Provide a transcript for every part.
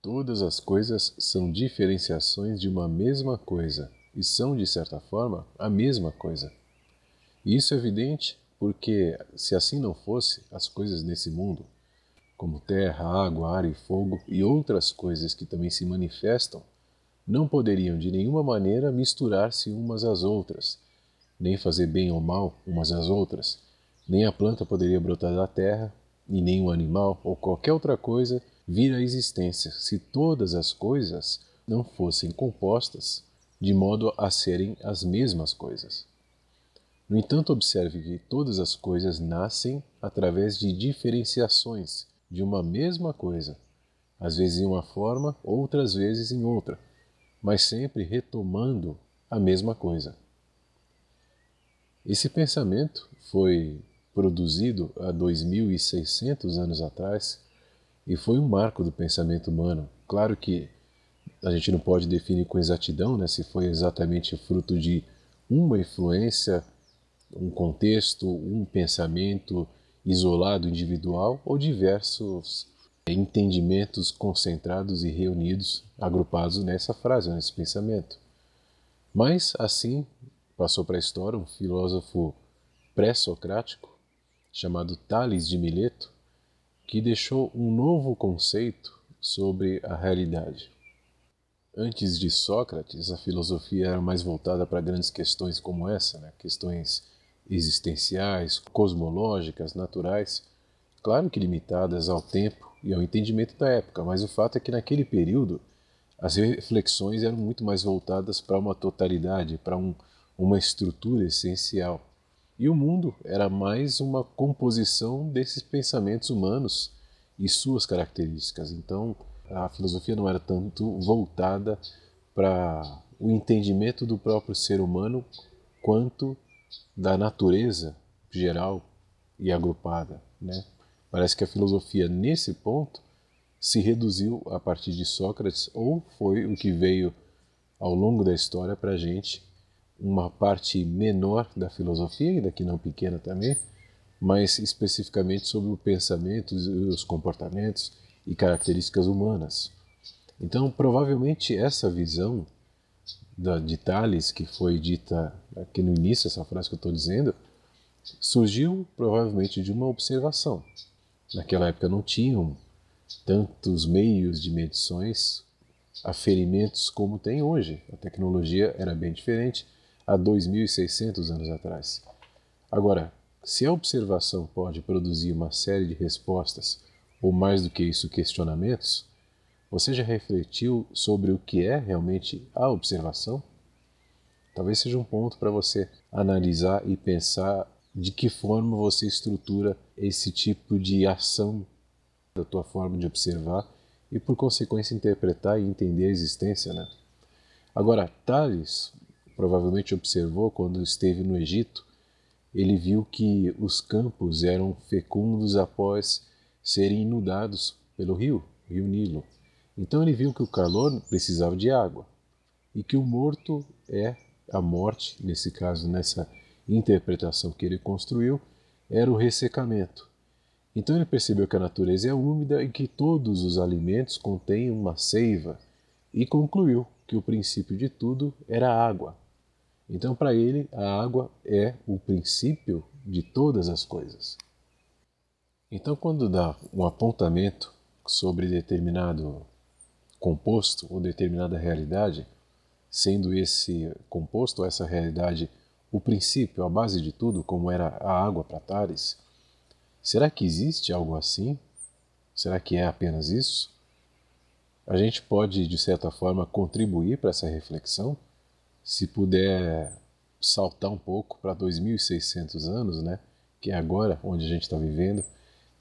Todas as coisas são diferenciações de uma mesma coisa e são, de certa forma, a mesma coisa. E isso é evidente porque, se assim não fosse, as coisas nesse mundo, como terra, água, ar e fogo e outras coisas que também se manifestam, não poderiam de nenhuma maneira misturar-se umas às outras, nem fazer bem ou mal umas às outras, nem a planta poderia brotar da terra, e nem o animal ou qualquer outra coisa vir à existência se todas as coisas não fossem compostas de modo a serem as mesmas coisas. No entanto, observe que todas as coisas nascem através de diferenciações de uma mesma coisa, às vezes em uma forma, outras vezes em outra, mas sempre retomando a mesma coisa. Esse pensamento foi produzido há 2600 anos atrás e foi um marco do pensamento humano. Claro que a gente não pode definir com exatidão né, se foi exatamente fruto de uma influência, um contexto, um pensamento isolado, individual ou diversos entendimentos concentrados e reunidos, agrupados nessa frase, nesse pensamento. Mas assim passou para a história um filósofo pré-socrático chamado Tales de Mileto, que deixou um novo conceito sobre a realidade. Antes de Sócrates, a filosofia era mais voltada para grandes questões como essa, né? questões existenciais, cosmológicas, naturais, claro que limitadas ao tempo e ao entendimento da época, mas o fato é que naquele período as reflexões eram muito mais voltadas para uma totalidade, para um, uma estrutura essencial. E o mundo era mais uma composição desses pensamentos humanos e suas características. Então, a filosofia não era tanto voltada para o entendimento do próprio ser humano quanto da natureza geral e agrupada, né? Parece que a filosofia nesse ponto se reduziu a partir de Sócrates ou foi o que veio ao longo da história para a gente uma parte menor da filosofia, ainda que não pequena também, mas especificamente sobre o pensamento, os comportamentos e características humanas. Então, provavelmente essa visão de Tales, que foi dita aqui no início, essa frase que eu estou dizendo, surgiu provavelmente de uma observação. Naquela época não tinham tantos meios de medições, aferimentos como tem hoje. A tecnologia era bem diferente há 2.600 anos atrás. Agora, se a observação pode produzir uma série de respostas, ou mais do que isso, questionamentos, você já refletiu sobre o que é realmente a observação? Talvez seja um ponto para você analisar e pensar de que forma você estrutura esse tipo de ação da tua forma de observar e, por consequência, interpretar e entender a existência. Né? Agora, Tales provavelmente observou quando esteve no Egito, ele viu que os campos eram fecundos após serem inundados pelo rio, rio Nilo. Então ele viu que o calor precisava de água e que o morto é a morte, nesse caso, nessa interpretação que ele construiu, era o ressecamento. Então ele percebeu que a natureza é úmida e que todos os alimentos contêm uma seiva e concluiu que o princípio de tudo era água. Então, para ele, a água é o princípio de todas as coisas. Então, quando dá um apontamento sobre determinado composto ou determinada realidade, sendo esse composto, essa realidade, o princípio, a base de tudo, como era a água para Tares, será que existe algo assim? Será que é apenas isso? A gente pode, de certa forma, contribuir para essa reflexão? Se puder saltar um pouco para 2.600 anos, né, que é agora onde a gente está vivendo,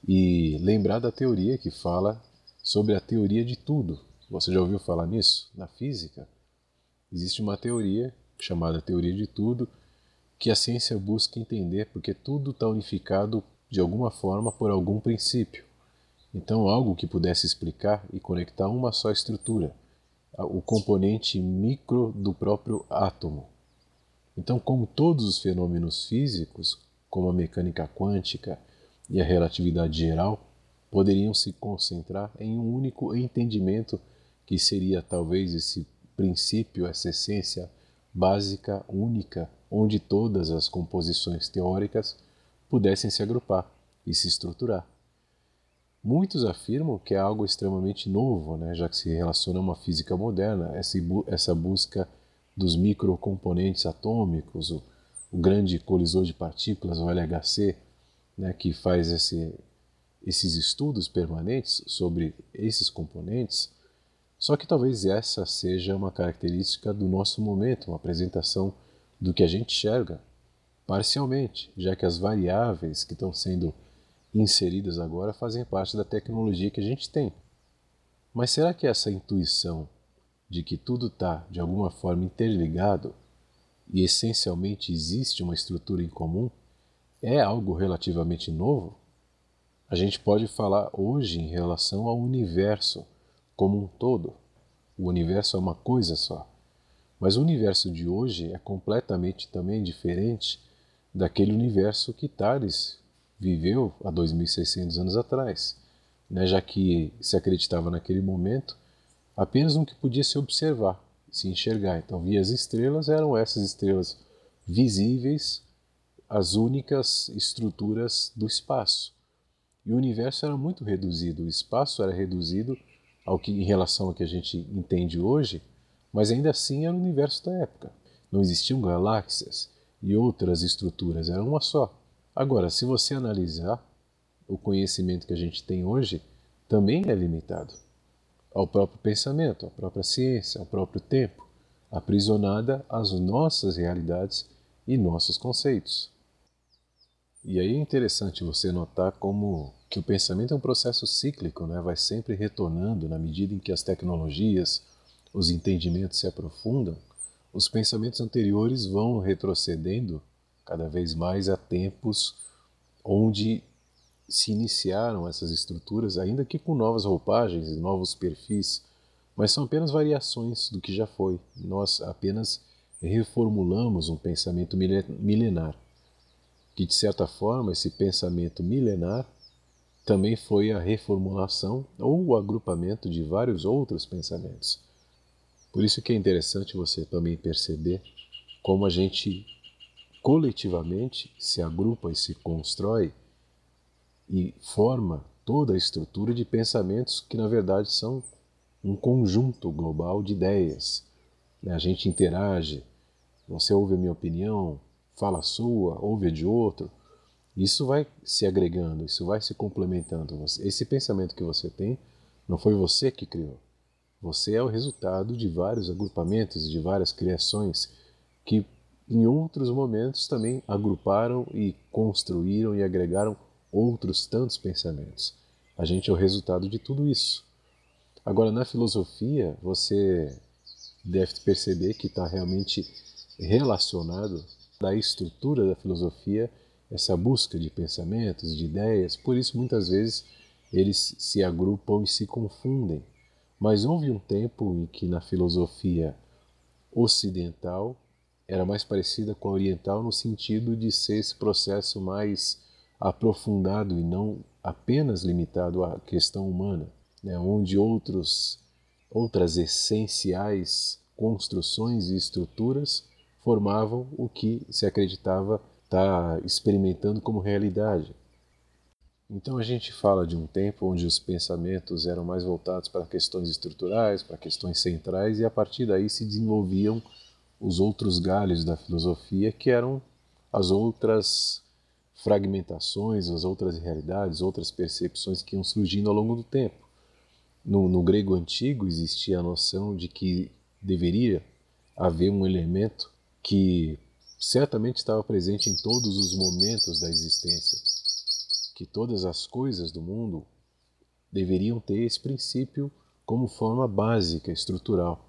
e lembrar da teoria que fala sobre a teoria de tudo. Você já ouviu falar nisso? Na física, existe uma teoria chamada teoria de tudo que a ciência busca entender porque tudo está unificado de alguma forma por algum princípio. Então, algo que pudesse explicar e conectar uma só estrutura o componente micro do próprio átomo. Então, como todos os fenômenos físicos, como a mecânica quântica e a relatividade geral, poderiam se concentrar em um único entendimento que seria talvez esse princípio, essa essência básica, única, onde todas as composições teóricas pudessem se agrupar e se estruturar. Muitos afirmam que é algo extremamente novo, né, já que se relaciona a uma física moderna, essa, essa busca dos microcomponentes atômicos, o, o grande colisor de partículas, o LHC, né, que faz esse, esses estudos permanentes sobre esses componentes. Só que talvez essa seja uma característica do nosso momento, uma apresentação do que a gente enxerga parcialmente, já que as variáveis que estão sendo inseridas agora fazem parte da tecnologia que a gente tem. Mas será que essa intuição de que tudo está de alguma forma interligado e essencialmente existe uma estrutura em comum é algo relativamente novo? A gente pode falar hoje em relação ao universo como um todo. O universo é uma coisa só. Mas o universo de hoje é completamente também diferente daquele universo que Tales viveu há 2.600 anos atrás, né, já que se acreditava naquele momento apenas no que podia se observar, se enxergar. Então, via as estrelas, eram essas estrelas visíveis, as únicas estruturas do espaço. E o universo era muito reduzido, o espaço era reduzido ao que em relação ao que a gente entende hoje, mas ainda assim era o universo da época. Não existiam galáxias e outras estruturas, era uma só. Agora, se você analisar, o conhecimento que a gente tem hoje também é limitado ao próprio pensamento, à própria ciência, ao próprio tempo, aprisionada às nossas realidades e nossos conceitos. E aí é interessante você notar como que o pensamento é um processo cíclico, né? vai sempre retornando na medida em que as tecnologias, os entendimentos se aprofundam, os pensamentos anteriores vão retrocedendo cada vez mais a tempos onde se iniciaram essas estruturas, ainda que com novas roupagens e novos perfis, mas são apenas variações do que já foi. Nós apenas reformulamos um pensamento milenar que de certa forma esse pensamento milenar também foi a reformulação ou o agrupamento de vários outros pensamentos. Por isso que é interessante você também perceber como a gente coletivamente se agrupa e se constrói e forma toda a estrutura de pensamentos que na verdade são um conjunto global de ideias. A gente interage, você ouve a minha opinião, fala a sua, ouve a de outro, isso vai se agregando, isso vai se complementando. Esse pensamento que você tem não foi você que criou. Você é o resultado de vários agrupamentos, de várias criações que em outros momentos também agruparam e construíram e agregaram outros tantos pensamentos. A gente é o resultado de tudo isso. Agora, na filosofia, você deve perceber que está realmente relacionado da estrutura da filosofia, essa busca de pensamentos, de ideias, por isso muitas vezes eles se agrupam e se confundem. Mas houve um tempo em que na filosofia ocidental era mais parecida com a oriental no sentido de ser esse processo mais aprofundado e não apenas limitado à questão humana, né, onde outros, outras essenciais construções e estruturas formavam o que se acreditava estar tá experimentando como realidade. Então a gente fala de um tempo onde os pensamentos eram mais voltados para questões estruturais, para questões centrais, e a partir daí se desenvolviam os outros galhos da filosofia, que eram as outras fragmentações, as outras realidades, outras percepções que iam surgindo ao longo do tempo. No, no grego antigo existia a noção de que deveria haver um elemento que certamente estava presente em todos os momentos da existência, que todas as coisas do mundo deveriam ter esse princípio como forma básica, estrutural.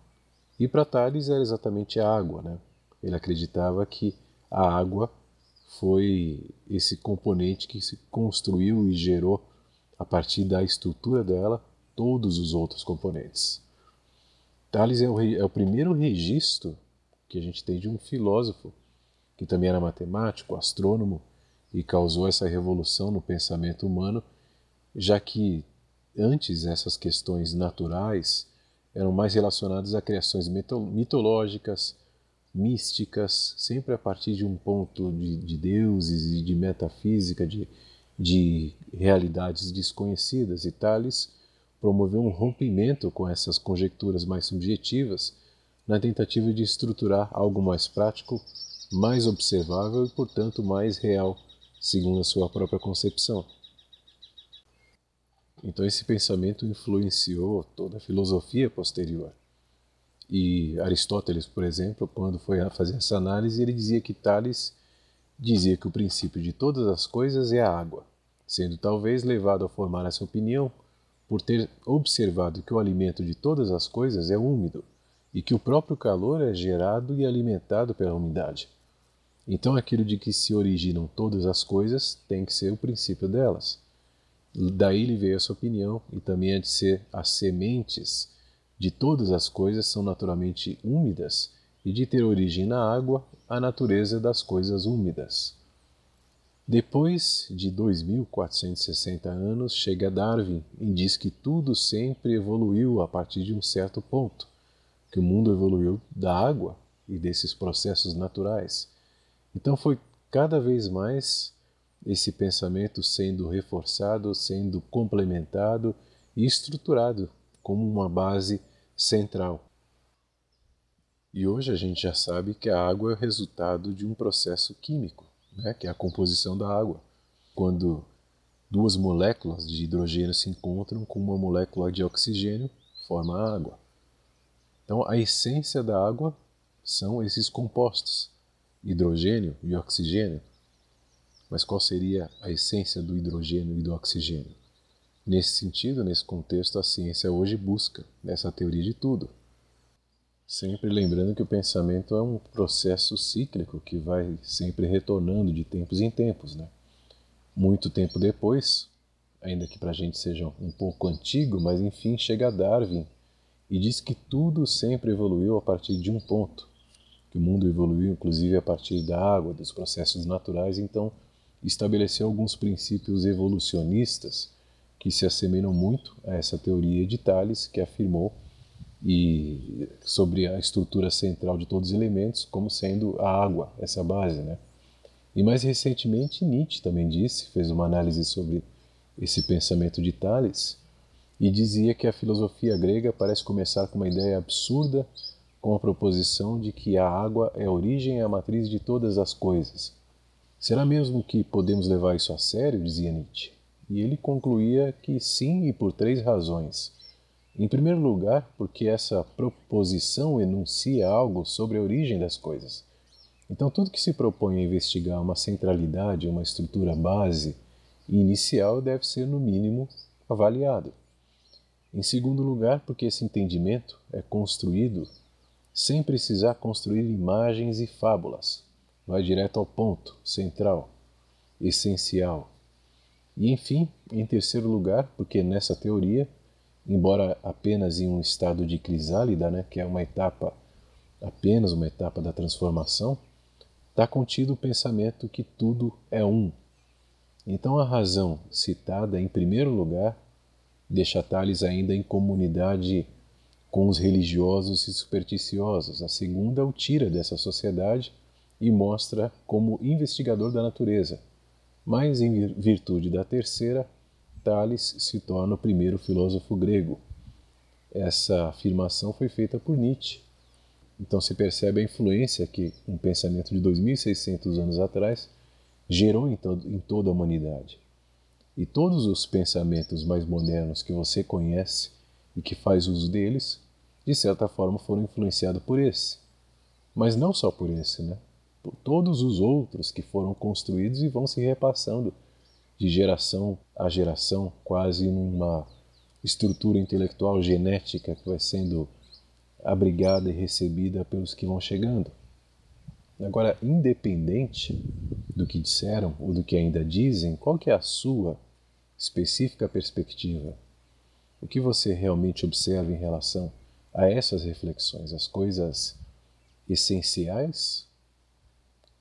E para Tales era exatamente a água. Né? Ele acreditava que a água foi esse componente que se construiu e gerou, a partir da estrutura dela, todos os outros componentes. Tales é o, é o primeiro registro que a gente tem de um filósofo que também era matemático, astrônomo e causou essa revolução no pensamento humano já que antes essas questões naturais eram mais relacionadas a criações mitológicas, místicas, sempre a partir de um ponto de, de deuses e de metafísica, de, de realidades desconhecidas, e Tales promoveu um rompimento com essas conjecturas mais subjetivas na tentativa de estruturar algo mais prático, mais observável e, portanto, mais real, segundo a sua própria concepção. Então, esse pensamento influenciou toda a filosofia posterior. E Aristóteles, por exemplo, quando foi fazer essa análise, ele dizia que Tales dizia que o princípio de todas as coisas é a água, sendo talvez levado a formar essa opinião por ter observado que o alimento de todas as coisas é úmido e que o próprio calor é gerado e alimentado pela umidade. Então, aquilo de que se originam todas as coisas tem que ser o princípio delas. Daí lhe veio essa opinião, e também é de ser as sementes de todas as coisas são naturalmente úmidas, e de ter origem na água a natureza das coisas úmidas. Depois de 2460 anos, chega Darwin e diz que tudo sempre evoluiu a partir de um certo ponto, que o mundo evoluiu da água e desses processos naturais. Então foi cada vez mais esse pensamento sendo reforçado, sendo complementado e estruturado como uma base central. E hoje a gente já sabe que a água é o resultado de um processo químico, né, que é a composição da água. Quando duas moléculas de hidrogênio se encontram com uma molécula de oxigênio, forma a água. Então a essência da água são esses compostos, hidrogênio e oxigênio. Mas qual seria a essência do hidrogênio e do oxigênio? Nesse sentido, nesse contexto, a ciência hoje busca essa teoria de tudo. Sempre lembrando que o pensamento é um processo cíclico que vai sempre retornando de tempos em tempos. Né? Muito tempo depois, ainda que para a gente seja um pouco antigo, mas enfim, chega Darwin e diz que tudo sempre evoluiu a partir de um ponto, que o mundo evoluiu inclusive a partir da água, dos processos naturais, então estabeleceu alguns princípios evolucionistas que se assemelham muito a essa teoria de Thales, que afirmou e sobre a estrutura central de todos os elementos como sendo a água, essa base, né? E mais recentemente Nietzsche também disse, fez uma análise sobre esse pensamento de Thales e dizia que a filosofia grega parece começar com uma ideia absurda com a proposição de que a água é a origem e a matriz de todas as coisas Será mesmo que podemos levar isso a sério? dizia Nietzsche. E ele concluía que sim, e por três razões. Em primeiro lugar, porque essa proposição enuncia algo sobre a origem das coisas. Então, tudo que se propõe a investigar uma centralidade, uma estrutura base inicial deve ser, no mínimo, avaliado. Em segundo lugar, porque esse entendimento é construído sem precisar construir imagens e fábulas, vai direto ao ponto central, essencial. E enfim, em terceiro lugar, porque nessa teoria, embora apenas em um estado de crisálida, né, que é uma etapa, apenas uma etapa da transformação, está contido o pensamento que tudo é um. Então a razão citada em primeiro lugar deixa Tales ainda em comunidade com os religiosos e supersticiosos. A segunda o tira dessa sociedade e mostra como investigador da natureza. Mas, em virtude da terceira, Tales se torna o primeiro filósofo grego. Essa afirmação foi feita por Nietzsche. Então se percebe a influência que um pensamento de 2600 anos atrás gerou em, todo, em toda a humanidade. E todos os pensamentos mais modernos que você conhece e que faz uso deles, de certa forma foram influenciados por esse. Mas não só por esse, né? Por todos os outros que foram construídos e vão se repassando de geração a geração, quase numa estrutura intelectual genética que vai sendo abrigada e recebida pelos que vão chegando. Agora, independente do que disseram ou do que ainda dizem, qual que é a sua específica perspectiva? O que você realmente observa em relação a essas reflexões, as coisas essenciais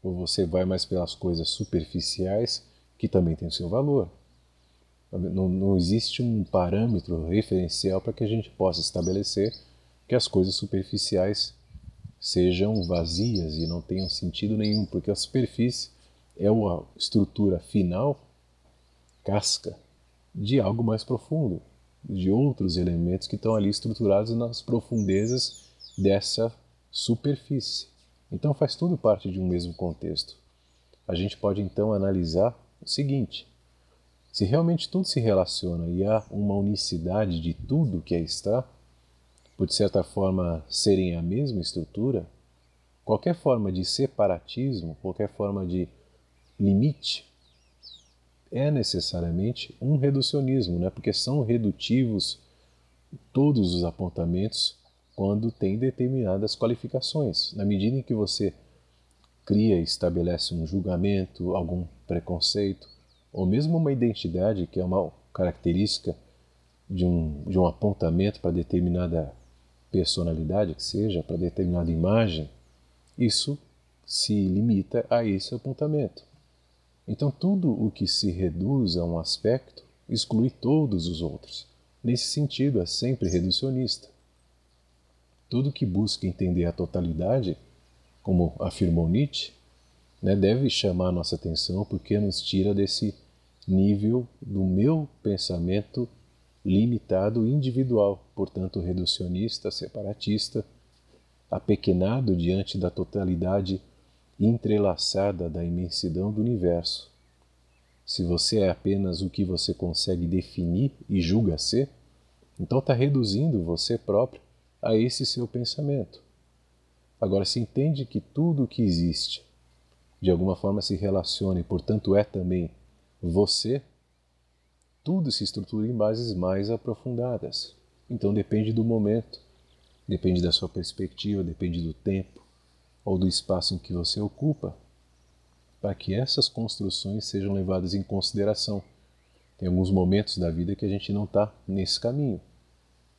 ou você vai mais pelas coisas superficiais que também têm seu valor. Não, não existe um parâmetro referencial para que a gente possa estabelecer que as coisas superficiais sejam vazias e não tenham sentido nenhum, porque a superfície é a estrutura final, casca, de algo mais profundo, de outros elementos que estão ali estruturados nas profundezas dessa superfície. Então faz tudo parte de um mesmo contexto. A gente pode então analisar o seguinte: se realmente tudo se relaciona e há uma unicidade de tudo que aí está, por de certa forma serem a mesma estrutura, qualquer forma de separatismo, qualquer forma de limite, é necessariamente um reducionismo, né? porque são redutivos todos os apontamentos quando tem determinadas qualificações. Na medida em que você cria e estabelece um julgamento, algum preconceito, ou mesmo uma identidade, que é uma característica de um, de um apontamento para determinada personalidade, que seja, para determinada imagem, isso se limita a esse apontamento. Então, tudo o que se reduz a um aspecto exclui todos os outros. Nesse sentido, é sempre reducionista. Tudo que busca entender a totalidade, como afirmou Nietzsche, né, deve chamar nossa atenção porque nos tira desse nível do meu pensamento limitado individual, portanto reducionista, separatista, apequenado diante da totalidade entrelaçada da imensidão do universo. Se você é apenas o que você consegue definir e julga ser, então está reduzindo você próprio a esse seu pensamento. Agora, se entende que tudo o que existe de alguma forma se relaciona e, portanto, é também você, tudo se estrutura em bases mais aprofundadas. Então depende do momento, depende da sua perspectiva, depende do tempo ou do espaço em que você ocupa, para que essas construções sejam levadas em consideração. Tem alguns momentos da vida que a gente não está nesse caminho.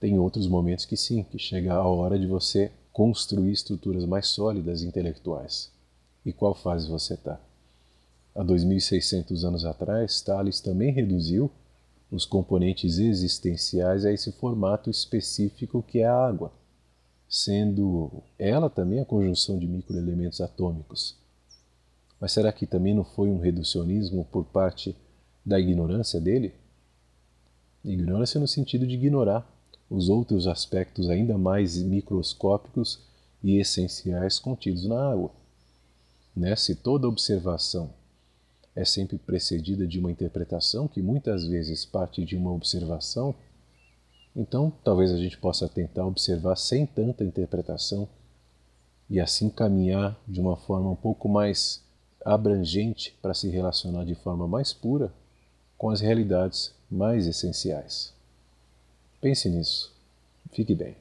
Tem outros momentos que sim, que chega a hora de você construir estruturas mais sólidas intelectuais. E qual fase você está? Há 2.600 anos atrás, Thales também reduziu os componentes existenciais a esse formato específico que é a água, sendo ela também a conjunção de microelementos atômicos. Mas será que também não foi um reducionismo por parte da ignorância dele? Ignorância no sentido de ignorar os outros aspectos ainda mais microscópicos e essenciais contidos na água. Né? Se toda observação é sempre precedida de uma interpretação que muitas vezes parte de uma observação, então talvez a gente possa tentar observar sem tanta interpretação e assim caminhar de uma forma um pouco mais abrangente para se relacionar de forma mais pura com as realidades mais essenciais. Pense nisso. Fique bem.